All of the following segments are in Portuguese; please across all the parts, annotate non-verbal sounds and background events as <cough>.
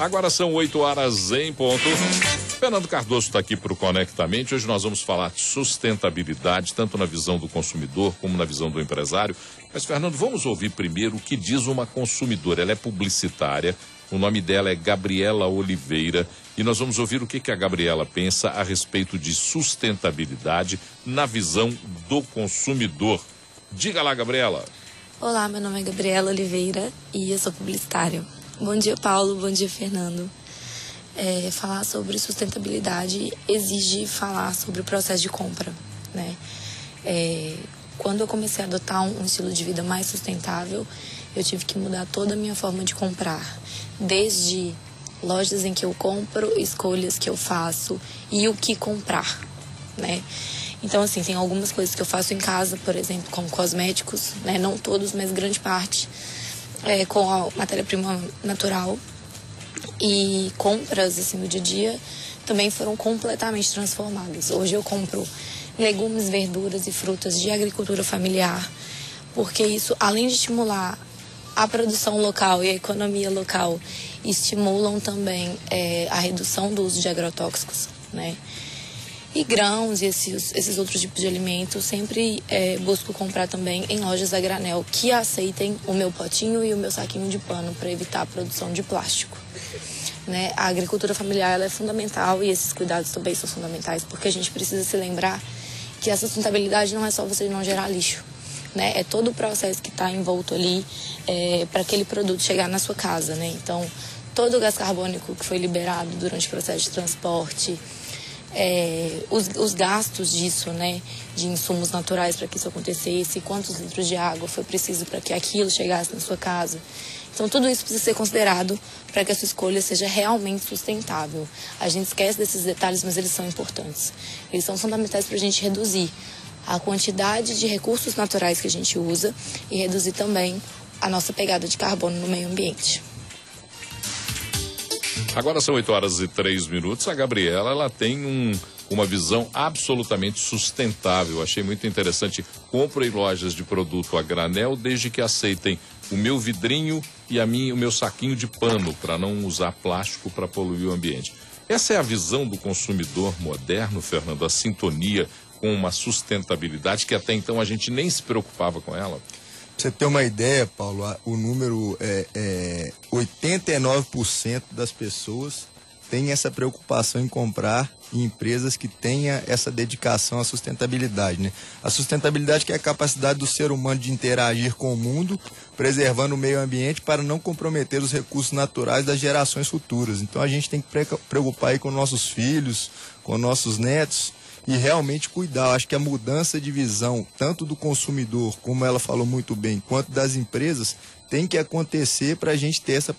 Agora são 8 horas em ponto. Fernando Cardoso está aqui para o Conectamente. Hoje nós vamos falar de sustentabilidade, tanto na visão do consumidor como na visão do empresário. Mas, Fernando, vamos ouvir primeiro o que diz uma consumidora. Ela é publicitária, o nome dela é Gabriela Oliveira e nós vamos ouvir o que, que a Gabriela pensa a respeito de sustentabilidade na visão do consumidor. Diga lá, Gabriela. Olá, meu nome é Gabriela Oliveira e eu sou publicitária. Bom dia, Paulo. Bom dia, Fernando. É, falar sobre sustentabilidade exige falar sobre o processo de compra, né? É, quando eu comecei a adotar um, estilo de vida mais sustentável, eu tive que mudar toda a minha forma de comprar, desde lojas em que eu compro, escolhas que eu faço e o que comprar, né? Então, assim, tem algumas coisas que eu faço em casa, por exemplo, como cosméticos, né? Não todos, mas grande parte, é, com a matéria-prima natural. E compras, assim, no dia a dia também foram completamente transformadas. Hoje eu compro legumes, verduras e frutas de agricultura familiar, porque isso, além de estimular a produção local e a economia local, estimulam também é, a redução do uso de agrotóxicos, né? E grãos e esses, esses outros tipos de alimentos, sempre é, busco comprar também em lojas a granel que aceitem o meu potinho e o meu saquinho de pano para evitar a produção de plástico. Né? A agricultura familiar é fundamental e esses cuidados também são fundamentais, porque a gente precisa se lembrar que a sustentabilidade não é só você não gerar lixo. Né? É todo o processo que está envolto ali é, para aquele produto chegar na sua casa. Né? Então, todo o gás carbônico que foi liberado durante o processo de transporte, é, os, os, gastos disso, né, de insumos naturais para que isso acontecesse, quantos litros de água foi preciso para que aquilo chegasse na sua casa. Então, tudo isso precisa ser considerado para que a sua escolha seja realmente sustentável. A gente esquece desses detalhes, mas eles são importantes. Eles são fundamentais para a gente reduzir a quantidade de recursos naturais que a gente usa e reduzir também a nossa pegada de carbono no meio ambiente. Agora são 8 horas e 3 minutos. A Gabriela ela tem um, uma visão absolutamente sustentável. Achei muito interessante. Compro em lojas de produto a granel desde que aceitem o meu vidrinho e a minha, o meu saquinho de pano para não usar plástico para poluir o ambiente. Essa é a visão do consumidor moderno, Fernando, a sintonia com uma sustentabilidade que até então a gente nem se preocupava com ela você ter uma ideia, Paulo, o número é, é 89% das pessoas tem essa preocupação em comprar em empresas que tenha essa dedicação à sustentabilidade, né? A sustentabilidade que é a capacidade do ser humano de interagir com o mundo, preservando o meio ambiente para não comprometer os recursos naturais das gerações futuras. Então a gente tem que preocupar aí com nossos filhos, com nossos netos, e realmente cuidar. Acho que a mudança de visão, tanto do consumidor, como ela falou muito bem, quanto das empresas, tem que acontecer para a gente ter essa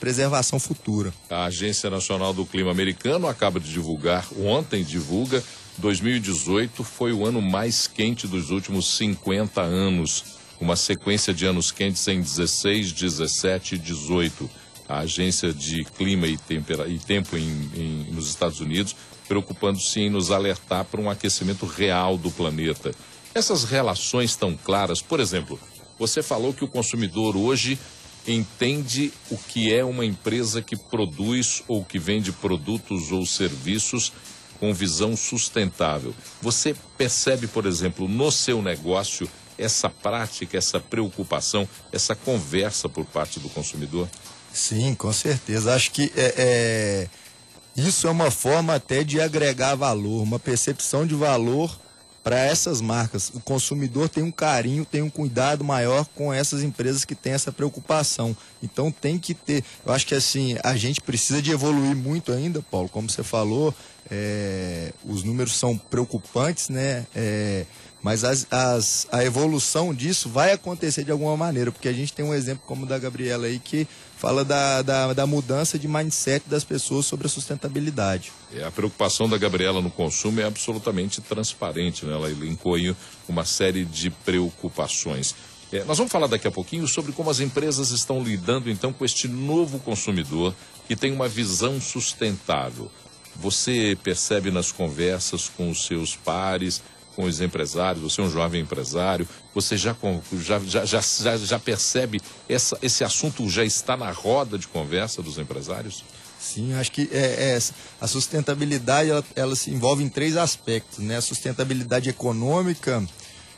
preservação futura. A Agência Nacional do Clima Americano acaba de divulgar, ontem divulga, 2018 foi o ano mais quente dos últimos 50 anos. Uma sequência de anos quentes em 16, 17 e 18. A Agência de Clima e, Tempera, e Tempo em, em, nos Estados Unidos preocupando-se em nos alertar para um aquecimento real do planeta. Essas relações tão claras, por exemplo, você falou que o consumidor hoje entende o que é uma empresa que produz ou que vende produtos ou serviços com visão sustentável. Você percebe, por exemplo, no seu negócio essa prática, essa preocupação, essa conversa por parte do consumidor? Sim, com certeza. Acho que é, é isso é uma forma até de agregar valor, uma percepção de valor para essas marcas. O consumidor tem um carinho, tem um cuidado maior com essas empresas que têm essa preocupação. Então tem que ter. Eu acho que assim, a gente precisa de evoluir muito ainda, Paulo. Como você falou, é, os números são preocupantes, né? É, mas as, as, a evolução disso vai acontecer de alguma maneira, porque a gente tem um exemplo como o da Gabriela aí que fala da, da, da mudança de mindset das pessoas sobre a sustentabilidade. É, a preocupação da Gabriela no consumo é absolutamente transparente, né? ela elencou aí uma série de preocupações. É, nós vamos falar daqui a pouquinho sobre como as empresas estão lidando então com este novo consumidor que tem uma visão sustentável. Você percebe nas conversas com os seus pares com os empresários, você é um jovem empresário, você já, já, já, já, já percebe essa, esse assunto já está na roda de conversa dos empresários? Sim, acho que é, é, a sustentabilidade ela, ela, se envolve em três aspectos, né? A sustentabilidade econômica,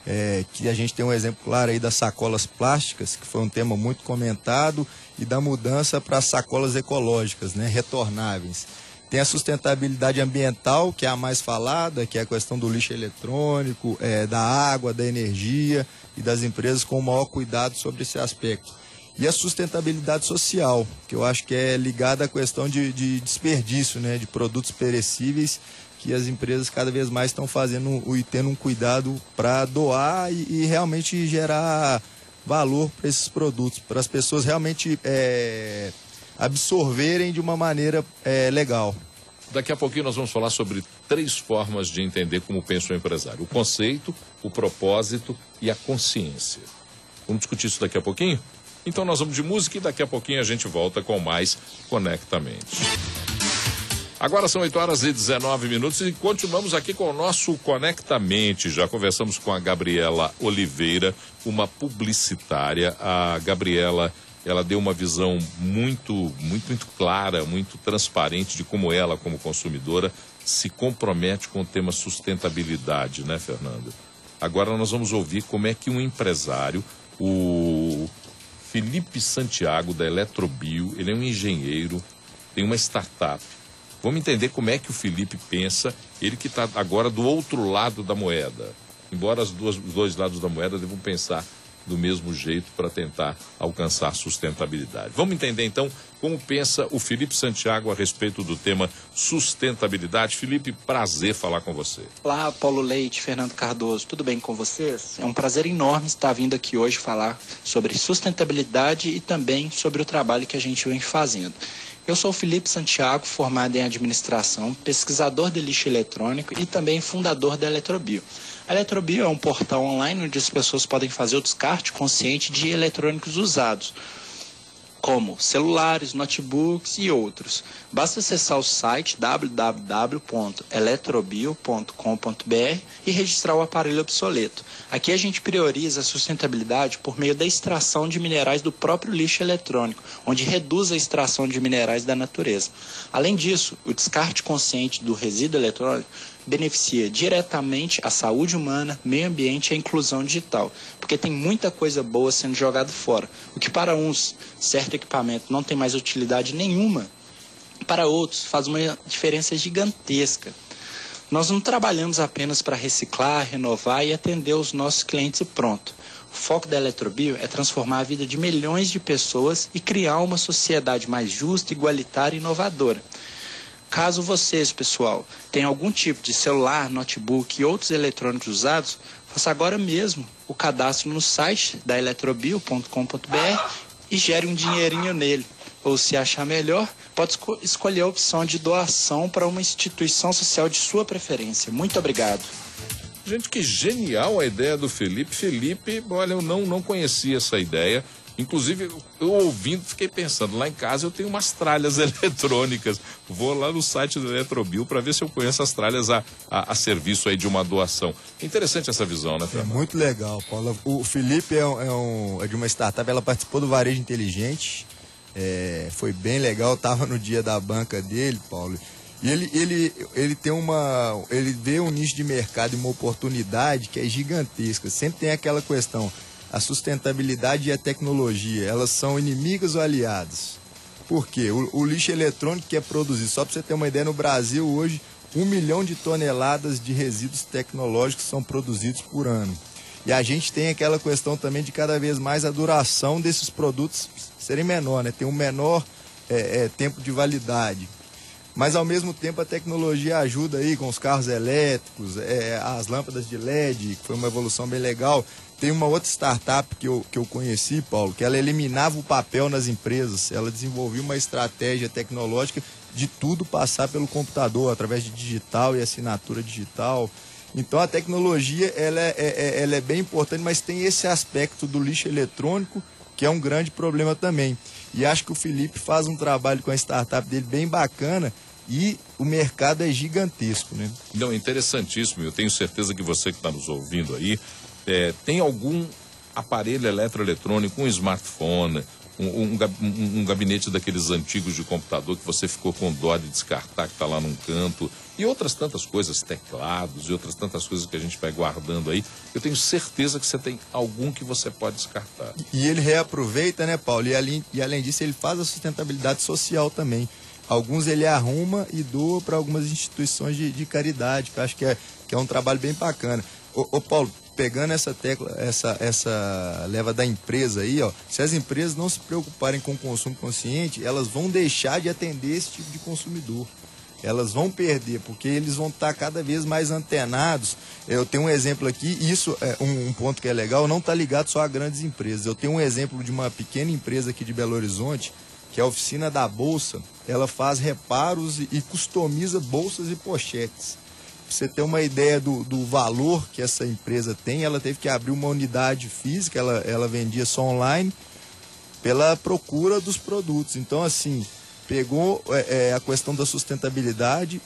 é, que a gente tem um exemplo claro aí das sacolas plásticas, que foi um tema muito comentado, e da mudança para sacolas ecológicas, né? Retornáveis. Tem a sustentabilidade ambiental, que é a mais falada, que é a questão do lixo eletrônico, é, da água, da energia e das empresas com o maior cuidado sobre esse aspecto. E a sustentabilidade social, que eu acho que é ligada à questão de, de desperdício, né, de produtos perecíveis, que as empresas cada vez mais estão fazendo e tendo um cuidado para doar e, e, realmente gerar valor para esses produtos, para as pessoas realmente é, absorverem de uma maneira é, legal. Daqui a pouquinho nós vamos falar sobre três formas de entender como pensa o empresário: o conceito, o propósito e a consciência. Vamos discutir isso daqui a pouquinho? Então nós vamos de música e daqui a pouquinho a gente volta com mais Conectamente. Agora são 8 horas e 19 minutos e continuamos aqui com o nosso Conectamente. Já conversamos com a Gabriela Oliveira, uma publicitária. A Gabriela ela deu uma visão muito, muito, muito clara, muito transparente de como ela, como consumidora, se compromete com o tema sustentabilidade, né, Fernando? Agora nós vamos ouvir como é que um empresário, o Felipe Santiago da Eletrobio, ele é um engenheiro, tem uma startup. Vamos entender como é que o Felipe pensa, ele que está agora do outro lado da moeda. Embora as duas, os dois lados da moeda devam pensar do mesmo jeito para tentar alcançar sustentabilidade. Vamos entender então como pensa o Felipe Santiago a respeito do tema sustentabilidade. Felipe, prazer falar com você. Olá, Paulo Leite, Fernando Cardoso, tudo bem com vocês? É um prazer enorme estar vindo aqui hoje falar sobre sustentabilidade e também sobre o trabalho que a gente vem fazendo. Eu sou Felipe Santiago, formado em administração, pesquisador de lixo eletrônico e também fundador da Eletrobio. A Eletrobio é um portal online onde as pessoas podem fazer o descarte consciente de eletrônicos usados, como celulares, notebooks e outros. Basta acessar o site www.eletrobio.com.br e registrar o aparelho obsoleto. Aqui a gente prioriza a sustentabilidade por meio da extração de minerais do próprio lixo eletrônico, onde reduz a extração de minerais da natureza. Além disso, o descarte consciente do resíduo eletrônico beneficia diretamente a saúde humana, meio ambiente e a inclusão digital, porque tem muita coisa boa sendo jogada fora. O que para uns certo equipamento não tem mais utilidade nenhuma, para outros faz uma diferença gigantesca. Nós não trabalhamos apenas para reciclar, renovar e atender os nossos clientes e pronto. O foco da Eletrobio é transformar a vida de milhões de pessoas e criar uma sociedade mais justa, igualitária e inovadora. Caso vocês, pessoal, tenham algum tipo de celular, notebook e outros eletrônicos usados, faça agora mesmo o cadastro no site da eletrobio.com.br e gere um dinheirinho nele. Ou se achar melhor, pode esco escolher a opção de doação para uma instituição social de sua preferência. Muito obrigado. Gente, que genial a ideia do Felipe. Felipe, olha, eu não, não conhecia essa ideia. Inclusive, eu ouvindo, fiquei pensando, lá em casa eu tenho umas tralhas <laughs> eletrônicas. Vou lá no site do Eletrobil para ver se eu conheço as tralhas a, a, a, serviço aí de uma doação. Interessante essa visão, né, Fernando? É muito legal, Paulo. O Felipe é, um, é, um, é de uma startup, ela participou do Varejo Inteligente. É, foi bem legal, estava no dia da banca dele, Paulo. E ele, ele, ele tem uma. Ele vê um nicho de mercado e uma oportunidade que é gigantesca. Sempre tem aquela questão a sustentabilidade e a tecnologia, elas são inimigas ou aliadas? Por quê? O, o lixo eletrônico que é produzido, só para você ter uma ideia, no Brasil hoje, um milhão de toneladas de resíduos tecnológicos são produzidos por ano. E a gente tem aquela questão também de cada vez mais a duração desses produtos serem menor, né? Tem um menor é, é, tempo de validade. Mas ao mesmo tempo a tecnologia ajuda aí com os carros elétricos, é, as lâmpadas de LED, que foi uma evolução bem legal. Tem uma outra startup que eu, que eu conheci, Paulo, que ela eliminava o papel nas empresas. Ela desenvolveu uma estratégia tecnológica de tudo passar pelo computador, através de digital e assinatura digital. Então a tecnologia ela é, é, é, ela é bem importante, mas tem esse aspecto do lixo eletrônico que é um grande problema também. E acho que o Felipe faz um trabalho com a startup dele bem bacana, e o mercado é gigantesco, né? Não, é interessantíssimo. Eu tenho certeza que você que está nos ouvindo aí é, tem algum aparelho eletroeletrônico, um smartphone, um, um, um, gabinete daqueles antigos de computador que você ficou com dó de descartar, que está lá num canto, e outras tantas coisas, teclados e outras tantas coisas que a gente vai guardando aí. Eu tenho certeza que você tem algum que você pode descartar. E ele reaproveita, né, Paulo? E além, e além disso, ele faz a sustentabilidade social também. Alguns ele arruma e doa para algumas instituições de, de, caridade, que eu acho que é, que é um trabalho bem bacana. Ô, Paulo, pegando essa tecla, essa, essa leva da empresa aí, ó, se as empresas não se preocuparem com o consumo consciente, elas vão deixar de atender esse tipo de consumidor. Elas vão perder, porque eles vão estar cada vez mais antenados. Eu tenho um exemplo aqui, isso é um, um ponto que é legal, não está ligado só a grandes empresas. Eu tenho um exemplo de uma pequena empresa aqui de Belo Horizonte, que é a oficina da Bolsa. Ela faz reparos e, customiza bolsas e pochetes você ter uma ideia do, do valor que essa empresa tem, ela teve que abrir uma unidade física, ela, ela vendia só online, pela procura dos produtos. Então, assim, pegou é, é, a questão da sustentabilidade,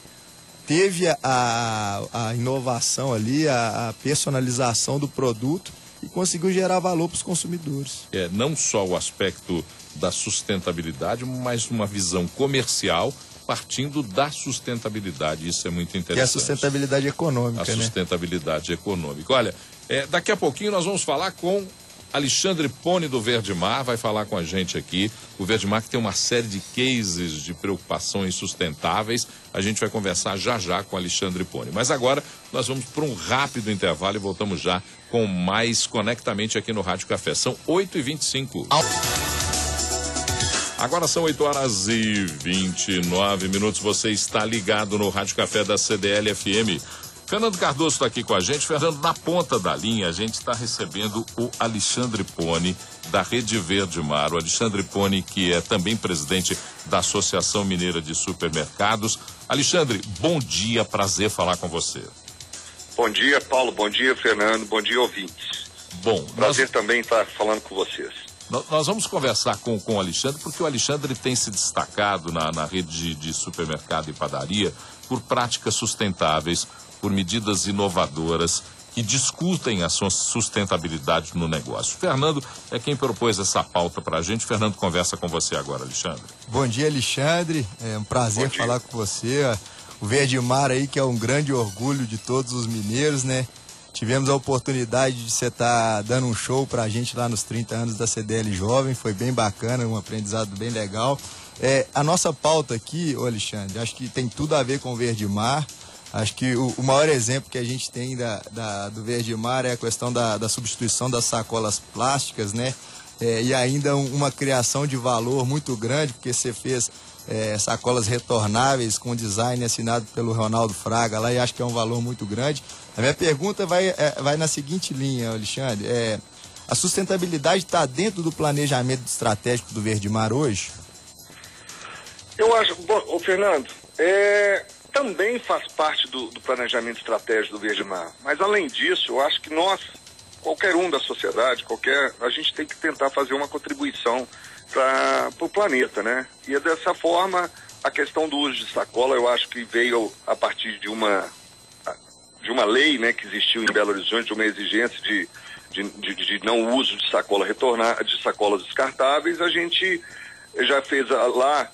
teve a, a, a inovação ali, a, a, personalização do produto e conseguiu gerar valor para os consumidores. É, não só o aspecto da sustentabilidade, mas uma visão comercial partindo da sustentabilidade. Isso é muito interessante. Que é a sustentabilidade econômica, A né? sustentabilidade econômica. Olha, é, daqui a pouquinho nós vamos falar com Alexandre Pone do Verde Mar vai falar com a gente aqui. O Verde Mar que tem uma série de cases de preocupações sustentáveis. A gente vai conversar já já com Alexandre Pone. Mas agora nós vamos para um rápido intervalo e voltamos já com mais Conectamente aqui no Rádio Café. São 8h25. Agora são 8 horas e 29 minutos. Você está ligado no Rádio Café da CDL FM. Fernando Cardoso está aqui com a gente. Fernando, na ponta da linha, a gente está recebendo o Alexandre Pone, da Rede Verde Mar. O Alexandre Pone, que é também presidente da Associação Mineira de Supermercados. Alexandre, bom dia, prazer falar com você. Bom dia, Paulo. Bom dia, Fernando. Bom dia, ouvintes. Bom, prazer nós... também estar falando com vocês. Nós vamos conversar com, com o Alexandre, porque o Alexandre tem se destacado na, na rede de, de supermercado e padaria por práticas sustentáveis, por medidas inovadoras que discutem a sua sustentabilidade no negócio. Fernando é quem propôs essa pauta para a gente. Fernando conversa com você agora, Alexandre. Bom dia, Alexandre. É um prazer falar com você. O Verde Mar aí, que é um grande orgulho de todos os mineiros, né? Tivemos a oportunidade de você estar tá dando um show para a gente lá nos 30 anos da CDL Jovem, foi bem bacana, um aprendizado bem legal. É, a nossa pauta aqui, Alexandre, acho que tem tudo a ver com o Verde Mar. Acho que o, o maior exemplo que a gente tem da, da, do Verde Mar é a questão da, da substituição das sacolas plásticas, né? É, e ainda um, uma criação de valor muito grande, porque você fez é, sacolas retornáveis com design assinado pelo Ronaldo Fraga lá e acho que é um valor muito grande. A minha pergunta vai, é, vai na seguinte linha, Alexandre. É, a sustentabilidade está dentro do planejamento estratégico do Verde Mar hoje? Eu acho, bom, Fernando, é, também faz parte do, do, planejamento estratégico do Verde Mar. Mas além disso, eu acho que nós, qualquer um da sociedade, qualquer, a gente tem que tentar fazer uma contribuição para o planeta, né? E é dessa forma a questão do uso de sacola, eu acho que veio a partir de uma de uma lei, né, que existiu em Belo Horizonte, uma exigência de, de, de, de não uso de sacola retornar, de sacolas descartáveis, a gente já fez lá,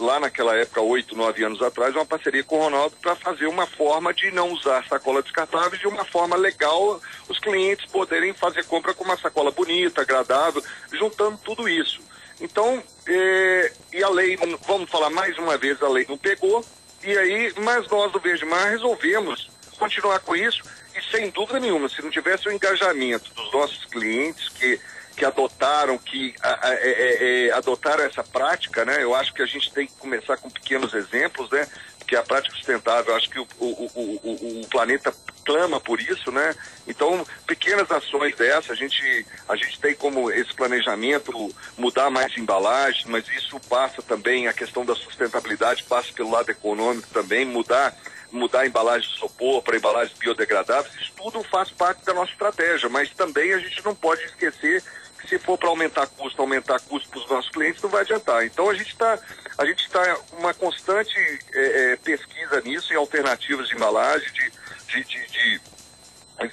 lá naquela época, oito, nove anos atrás, uma parceria com o Ronaldo para fazer uma forma de não usar sacola descartável de uma forma legal, os clientes poderem fazer compra com uma sacola bonita, agradável, juntando tudo isso. Então, é, e a lei, vamos falar mais uma vez, a lei não pegou, e aí, mas nós do Verde Mar resolvemos continuar com isso, e sem dúvida nenhuma, se não tivesse o engajamento dos nossos clientes que, que adotaram, que a, a, é, é, é, adotaram essa prática, né? Eu acho que a gente tem que começar com pequenos exemplos, né? Que a prática sustentável, acho que o, o, o, o, planeta clama por isso, né? Então, pequenas ações dessa, a gente, a gente tem como esse planejamento mudar mais embalagens, mas isso passa também, a questão da sustentabilidade passa pelo lado econômico também, mudar mudar a embalagem de isopor para embalagens biodegradáveis, isso tudo faz parte da nossa estratégia, mas também a gente não pode esquecer que se for para aumentar custo, aumentar custo para os nossos clientes, não vai adiantar. Então a gente está a gente está uma constante é, é, pesquisa nisso, em alternativas de embalagem, de, de, de, de,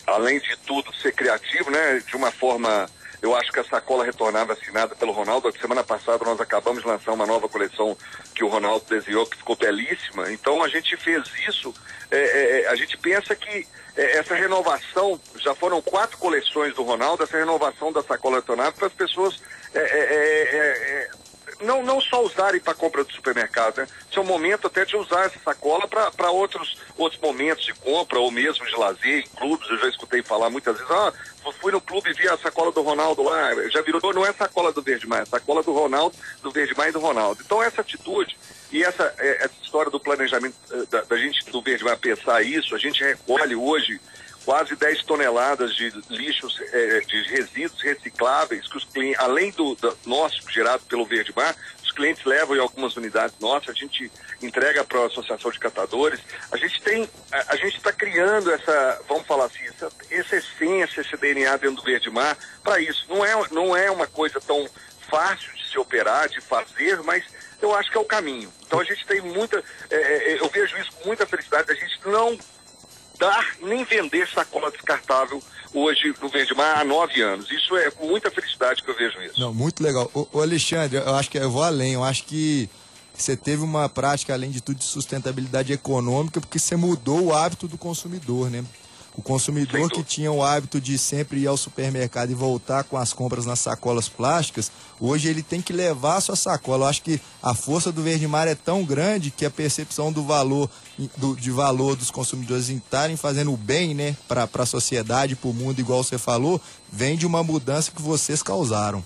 além de tudo ser criativo, né? De uma forma eu acho que a sacola retornável assinada pelo Ronaldo, semana passada nós acabamos de lançar uma nova coleção que o Ronaldo desenhou, que ficou belíssima. Então a gente fez isso, é, é, é, a gente pensa que é, essa renovação, já foram quatro coleções do Ronaldo, essa renovação da sacola retornável para as pessoas é, é, não, não só usarem para compra do supermercado, né? Esse é o momento até de usar essa sacola para outros, outros momentos de compra ou mesmo de lazer em clubes. Eu já escutei falar muitas vezes, ah, fui no clube e vi a sacola do Ronaldo lá, já virou, não é sacola do Verde é sacola do Ronaldo, do Verde e do Ronaldo. Então essa atitude e essa, é, essa história do planejamento eh, da, da gente do Verde pensar isso, a gente recolhe hoje quase 10 toneladas de lixos, eh, de resíduos recicláveis, que os clientes, além do, do, nosso gerado pelo Verde Mar, os clientes levam em algumas unidades nossas, a gente entrega para a Associação de Catadores. A gente tem, a, a gente está criando essa, vamos falar assim, essa, essa essência, esse DNA dentro do Verde Mar para isso. Não é, não é uma coisa tão fácil de se operar, de fazer, mas eu acho que é o caminho. Então a gente tem muita, é, é eu vejo isso com muita felicidade, a gente não dar nem vender sacola descartável hoje no Verde há nove anos. Isso é com muita felicidade que eu vejo isso. Não, muito legal. O, Alexandre, eu acho que eu vou além, eu acho que você teve uma prática, além de tudo, de sustentabilidade econômica, porque você mudou o hábito do consumidor, né? O consumidor que tinha o hábito de sempre ir ao supermercado e voltar com as compras nas sacolas plásticas, hoje ele tem que levar a sua sacola. Eu acho que a força do Verde Mar é tão grande que a percepção do valor, do, de valor dos consumidores em estarem fazendo o bem né, para a sociedade, para o mundo, igual você falou, vem de uma mudança que vocês causaram.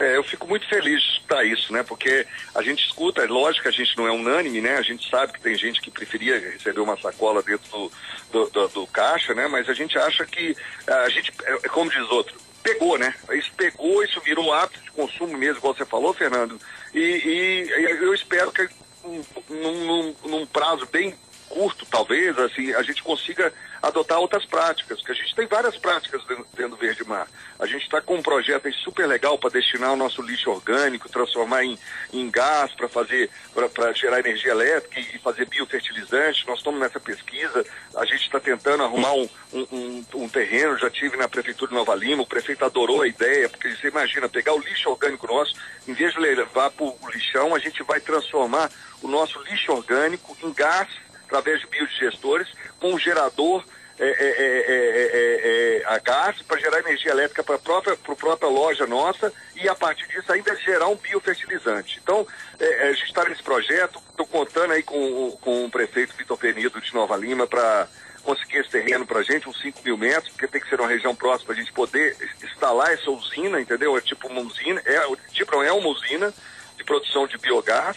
É, eu fico muito feliz escutar isso, né? Porque a gente escuta, é lógico que a gente não é unânime, né? A gente sabe que tem gente que preferia receber uma sacola dentro do, do, do, do caixa, né? Mas a gente acha que a gente, é, é como diz outro, pegou, né? Isso pegou, isso virou hábito de consumo mesmo, igual você falou, Fernando. E, e eu espero que num, num, num prazo bem curto, talvez, assim, a gente consiga adotar outras práticas, porque a gente tem várias práticas dentro, do Verde Mar. A gente está com um projeto super legal para destinar o nosso lixo orgânico, transformar em, em gás para fazer, para gerar energia elétrica e fazer biofertilizante. Nós estamos nessa pesquisa, a gente está tentando arrumar um, um, um, terreno, já tive na Prefeitura de Nova Lima, o prefeito adorou a ideia, porque você imagina, pegar o lixo orgânico nosso, em vez de levar para o lixão, a gente vai transformar o nosso lixo orgânico em gás através de biodigestores, com um gerador é, é, é, a gás para gerar energia elétrica para a própria, própria loja nossa e a partir disso ainda gerar um biofertilizante. Então, a gente está nesse projeto, estou contando aí com, com o prefeito Vitor Penido de Nova Lima para conseguir esse terreno para a gente, uns 5 mil metros, porque tem que ser uma região próxima para a gente poder instalar essa usina, entendeu? É tipo uma usina, é, tipo, é uma usina de produção de biogás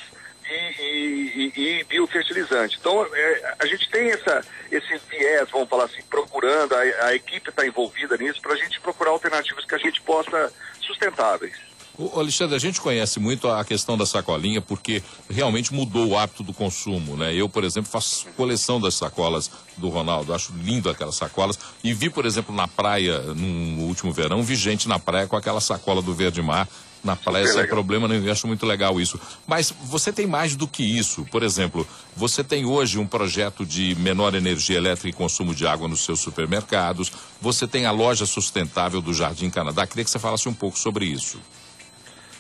e, e, biofertilizante. Então, é, a gente tem essa, esse viés, vamos falar assim, procurando, a, a equipe está envolvida nisso, para a gente procurar alternativas que a gente possa sustentáveis. O Alexandre, a gente conhece muito a questão da sacolinha porque realmente mudou o hábito do consumo, né? Eu, por exemplo, faço coleção das sacolas do Ronaldo, acho lindo aquelas sacolas e vi, por exemplo, na praia, no último verão, vi gente na praia com aquela sacola do Verde Mar na praia sem problema nenhum. Eu acho muito legal isso. Mas você tem mais do que isso. Por exemplo, você tem hoje um projeto de menor energia elétrica e consumo de água nos seus supermercados. Você tem a loja sustentável do Jardim Canadá. Queria que você falasse um pouco sobre isso.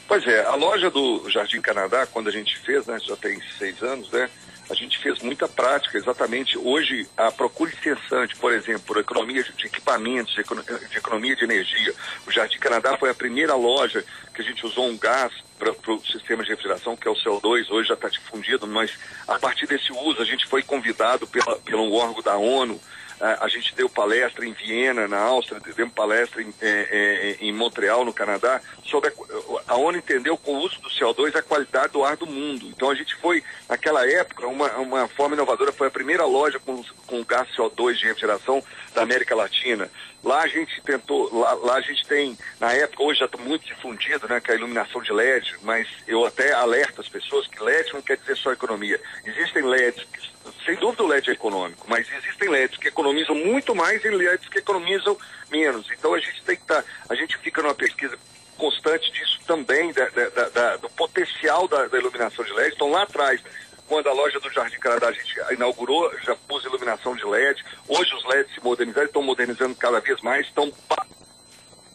Pois é, a loja do Jardim Canadá, quando a gente fez, né, já tem seis anos, né? A gente fez muita prática, exatamente. Hoje, a procura incessante, por exemplo, por economia de equipamentos, de economia de energia. O Jardim Canadá foi a primeira loja que a gente usou um gás para o sistema de refrigeração, que é o CO2, hoje já está difundido, mas a partir desse uso a gente foi convidado pela, pelo órgão da ONU a, gente deu palestra em Viena, na Áustria, demos palestra em, é, é, em Montreal, no Canadá, sobre a, a, ONU entendeu com o uso do CO2 a qualidade do ar do mundo. Então a gente foi, naquela época, uma, uma forma inovadora, foi a primeira loja com, com gás CO2 de refrigeração da América Latina. Lá a gente tentou, lá, lá a gente tem, na época, hoje já está muito difundido, né, que é a iluminação de LED, mas eu até alerto as pessoas que LED não quer dizer só economia. Existem LEDs, que, sem dúvida o LED é econômico, mas existem LEDs que economizam muito mais e LEDs que economizam menos. Então a gente tem que estar, tá, a gente fica numa pesquisa constante disso também, da, da, da, do potencial da, iluminação de LED. Então lá atrás quando a loja do Jardim Canadá a gente inaugurou, já pus iluminação de LED. Hoje os LEDs se modernizaram, estão modernizando cada vez mais, estão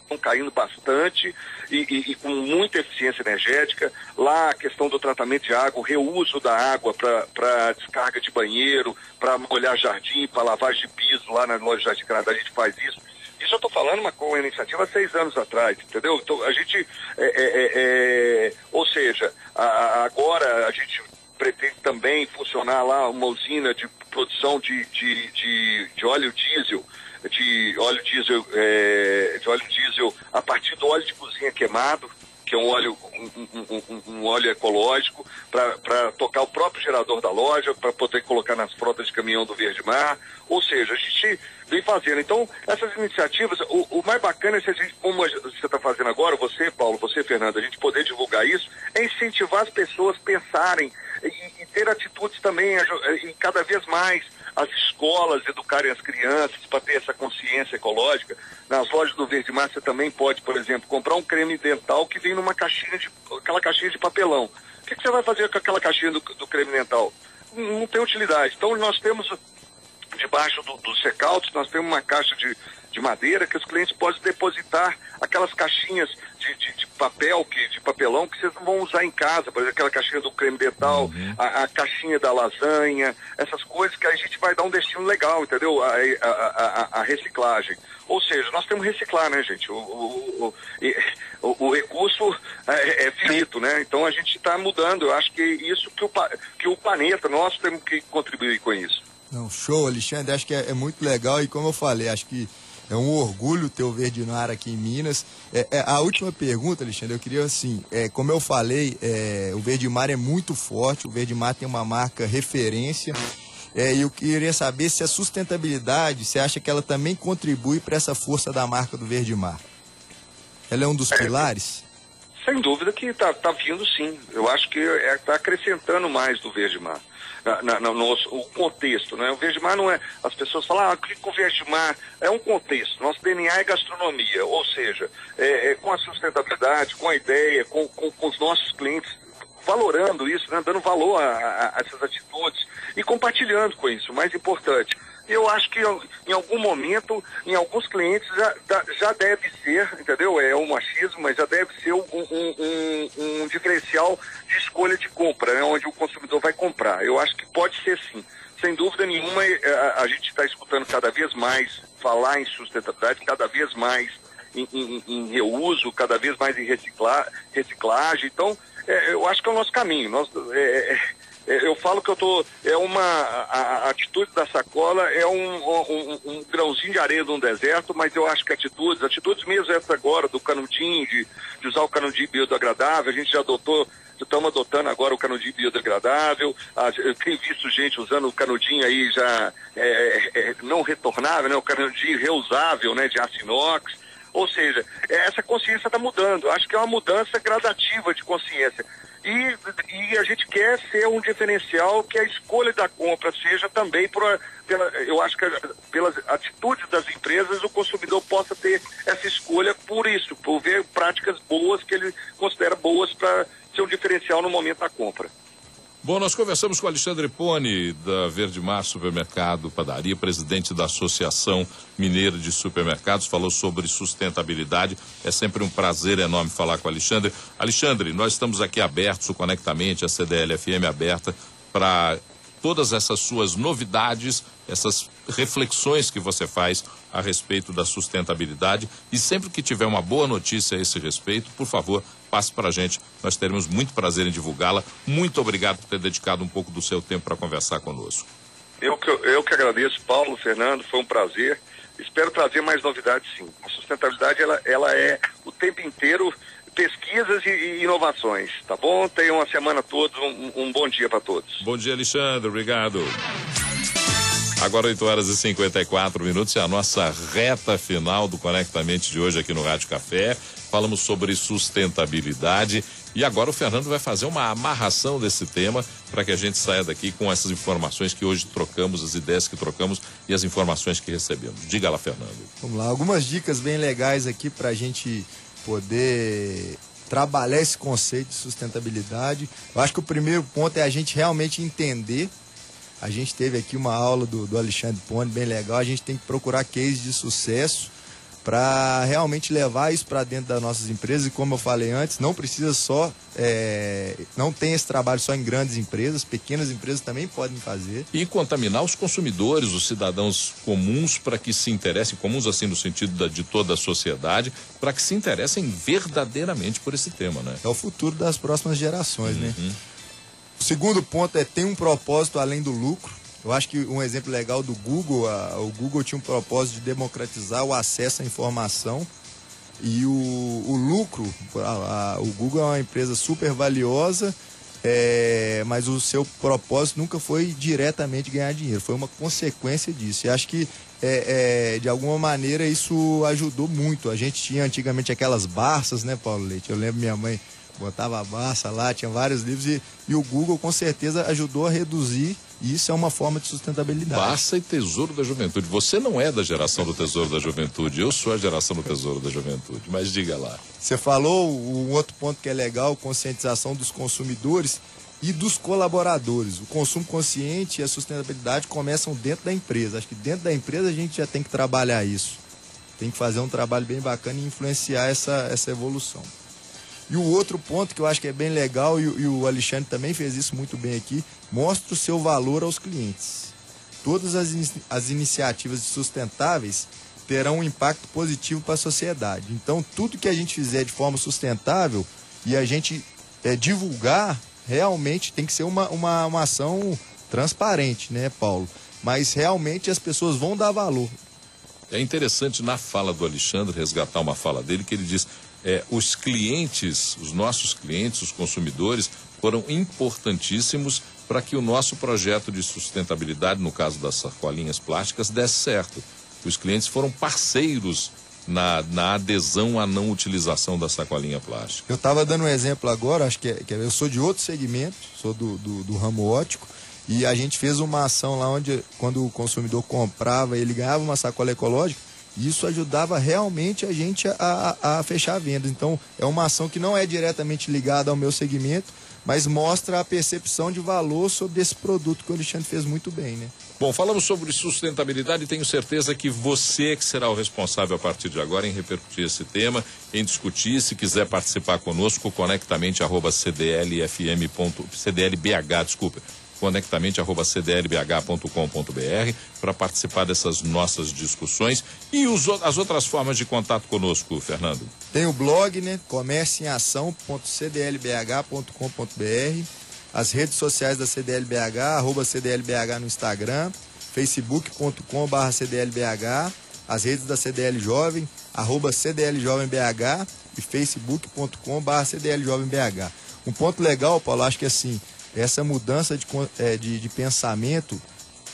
estão caindo bastante e, e, e, com muita eficiência energética. Lá a questão do tratamento de água, o reuso da água para descarga de banheiro, para molhar jardim, para lavagem de piso, lá na loja Jardim Canadá a gente faz isso. Isso eu estou falando uma, uma iniciativa há seis anos atrás, entendeu? Então a gente, é, é, é, é ou seja, a, agora a gente pretende também funcionar lá uma usina de produção de, de, de, de óleo diesel, de óleo diesel, é, de óleo diesel a partir do óleo de cozinha queimado, que é um óleo, um, um, um óleo ecológico, para tocar o próprio gerador da loja, para poder colocar nas frotas de caminhão do Verde Mar. Ou seja, a gente vem fazendo. Então, essas iniciativas, o, o mais bacana é se a gente, como você está fazendo agora, você, Paulo, você, Fernando, a gente poder divulgar isso, é incentivar as pessoas a pensarem e, e ter atitudes também, e cada vez mais as escolas educarem as crianças consciência ecológica. Nas lojas do Verde Mar você também pode, por exemplo, comprar um creme dental que vem numa caixinha de aquela caixinha de papelão. O que, que você vai fazer com aquela caixinha do, do creme dental? Não, não tem utilidade. Então nós temos debaixo do, do secouts, nós temos uma caixa de, de madeira que os clientes podem depositar aquelas caixinhas de, de, de, papel, que, de papelão que vocês não vão usar em casa, por exemplo, aquela caixinha do creme dental, uhum. a, a, caixinha da lasanha, essas coisas que a gente vai dar um destino legal, entendeu? A, a, a reciclagem. Ou seja, nós temos que reciclar, né, gente? O, o, o, o recurso é, é, finito, né? Então a gente está mudando. Eu acho que isso que o, que o planeta, nós temos que contribuir com isso. Não, show, Alexandre. Acho que é, é muito legal e como eu falei, acho que é um orgulho ter o Verdimar aqui em Minas. É, é, a última pergunta, Alexandre, eu queria assim, é, como eu falei, é, o Verdimar é muito forte, o Verdimar tem uma marca referência. É, e eu queria saber se a sustentabilidade, você acha que ela também contribui para essa força da marca do Verdimar? Ela é um dos é, pilares? Sem dúvida que está tá vindo sim. Eu acho que está acrescentando mais do Verdimar na, na, no, o contexto, né? O verde mar não é, as pessoas falam, ah, o que o verde mar é um contexto. Nosso DNA é gastronomia, ou seja, é, é com a sustentabilidade, com a ideia, com, com, com os nossos clientes valorando isso, né? dando valor a, a, a essas atitudes e compartilhando com isso, o mais importante eu acho que em algum momento, em alguns clientes, já, já deve ser, entendeu? É um machismo, mas já deve ser um, um, um, um diferencial de escolha de compra, né? onde o consumidor vai comprar. Eu acho que pode ser sim. Sem dúvida nenhuma, é, a, a gente está escutando cada vez mais falar em sustentabilidade, cada vez mais em, em, em reuso, cada vez mais em reciclar, reciclagem. Então, é, eu acho que é o nosso caminho. Nós, é, é é, eu falo que eu tô é uma a, a atitude da sacola é um, um, um, grãozinho de areia num deserto, mas eu acho que atitudes, atitudes mesmo essa agora do canudinho de, de usar o canudinho biodegradável, a gente já adotou estamos adotando agora o canudinho biodegradável, eu tenho visto gente usando o canudinho aí já é, é, não retornável, né, o canudinho reusável, né, de aço inox, ou seja, essa consciência está mudando, acho que é uma mudança gradativa de consciência. E, e a gente quer ser um diferencial que a escolha da compra seja também por, pela, eu acho que pelas atitudes das empresas o consumidor possa ter essa escolha por isso, por ver práticas boas que ele considera boas para ser um diferencial no momento da compra. Bom, nós conversamos com Alexandre Pone, da Verde Mar Supermercado Padaria, presidente da Associação Mineira de Supermercados, falou sobre sustentabilidade. É sempre um prazer enorme falar com Alexandre. Alexandre, nós estamos aqui abertos, o Conectamente, a CDL-FM aberta, para todas essas suas novidades, essas reflexões que você faz a respeito da sustentabilidade. E sempre que tiver uma boa notícia a esse respeito, por favor, passe para a gente. Nós teremos muito prazer em divulgá-la. Muito obrigado por ter dedicado um pouco do seu tempo para conversar conosco. Eu que, eu que agradeço, Paulo, Fernando, foi um prazer. Espero trazer mais novidades, sim. A sustentabilidade, ela, ela é o tempo inteiro pesquisas e, e inovações, tá bom? Tenham uma semana toda, um, um bom dia para todos. Bom dia, Alexandre. Obrigado. Agora 8 horas e 54 minutos é a nossa reta final do Conectamente de hoje aqui no Rádio Café. Falamos sobre sustentabilidade e agora o Fernando vai fazer uma amarração desse tema para que a gente saia daqui com essas informações que hoje trocamos, as ideias que trocamos e as informações que recebemos. Diga lá, Fernando. Vamos lá, algumas dicas bem legais aqui para a gente poder trabalhar esse conceito de sustentabilidade. Eu acho que o primeiro ponto é a gente realmente entender. A gente teve aqui uma aula do, do Alexandre Pone bem legal. A gente tem que procurar cases de sucesso para realmente levar isso para dentro das nossas empresas. E como eu falei antes, não precisa só, é, não tem esse trabalho só em grandes empresas, pequenas empresas também podem fazer. E contaminar os consumidores, os cidadãos comuns, para que se interessem, comuns assim no sentido da, de toda a sociedade, para que se interessem verdadeiramente por esse tema, né? É o futuro das próximas gerações, né? uhum. né? O segundo ponto é ter um propósito além do lucro. Eu acho que um exemplo legal do Google, a, o Google tinha um propósito de democratizar o acesso à informação e o, o lucro, a, a, o Google é uma empresa super valiosa, é, mas o seu propósito nunca foi diretamente ganhar dinheiro, foi uma consequência disso. E acho que é, é, de alguma maneira isso ajudou muito. A gente tinha antigamente aquelas barças, né, Paulo Leite? Eu lembro minha mãe botava a barça lá, tinha vários livros e, e o Google com certeza ajudou a reduzir e isso é uma forma de sustentabilidade. Barça e Tesouro da Juventude. Você não é da geração do Tesouro da Juventude, eu sou a geração do Tesouro da Juventude, mas diga lá. Você falou um outro ponto que é legal, conscientização dos consumidores e dos colaboradores. O consumo consciente e a sustentabilidade começam dentro da empresa. Acho que dentro da empresa a gente já tem que trabalhar isso. Tem que fazer um trabalho bem bacana e influenciar essa, essa evolução. E o outro ponto que eu acho que é bem legal, e, e o Alexandre também fez isso muito bem aqui, mostra o seu valor aos clientes. Todas as, as iniciativas sustentáveis terão um impacto positivo para a sociedade. Então, tudo que a gente fizer de forma sustentável e a gente é, divulgar, realmente tem que ser uma, uma, uma ação transparente, né, Paulo? Mas realmente as pessoas vão dar valor. É interessante na fala do Alexandre resgatar uma fala dele que ele diz: é, os clientes, os nossos clientes, os consumidores, foram importantíssimos para que o nosso projeto de sustentabilidade, no caso das sacolinhas plásticas, desse certo. Os clientes foram parceiros na, na adesão à não utilização da sacolinha plástica. Eu estava dando um exemplo agora, acho que, é, que é, eu sou de outro segmento, sou do, do, do ramo ótico, e a gente fez uma ação lá onde, quando o consumidor comprava, ele ganhava uma sacola ecológica, isso ajudava realmente a gente a, a, a fechar a venda. Então, é uma ação que não é diretamente ligada ao meu segmento, mas mostra a percepção de valor sobre esse produto que o Alexandre fez muito bem, né? Bom, falamos sobre sustentabilidade e tenho certeza que você que será o responsável a partir de agora em repercutir esse tema, em discutir, se quiser participar conosco, conectamente arroba cdlfm. cdlbh, desculpa, conectamente@cdlbh.com.br para participar dessas nossas discussões e os, as outras formas de contato conosco, Fernando. Tem o blog, né? comércioemação.cdlbh.com.br, as redes sociais da CDLBH, arroba CDLBH no Instagram, facebook.com.br CDLBH, as redes da CDL Jovem, arroba CDL e facebook.com.br CDL. Um ponto legal, Paulo, acho que assim, essa mudança de, é, de, de, pensamento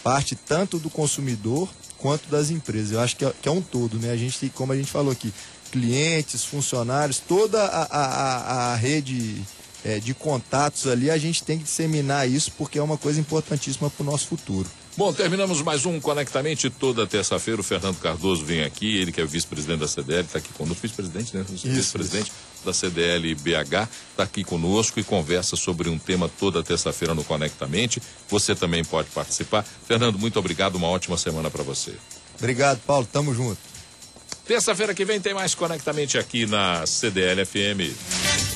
parte tanto do consumidor quanto das empresas. Eu acho que é, que é um todo, né? A gente tem, como a gente falou aqui, clientes, funcionários, toda a, a, a rede é, de contatos ali, a gente tem que disseminar isso porque é uma coisa importantíssima para o nosso futuro. Bom, terminamos mais um Conectamente. Toda terça-feira o Fernando Cardoso vem aqui, ele que é vice-presidente da CDL, está aqui conosco, vice-presidente, né? Vice-presidente da CDL BH, está aqui conosco e conversa sobre um tema toda terça-feira no Conectamente. Você também pode participar. Fernando, muito obrigado, uma ótima semana para você. Obrigado, Paulo, tamo junto. Terça-feira que vem tem mais Conectamente aqui na CDL FM.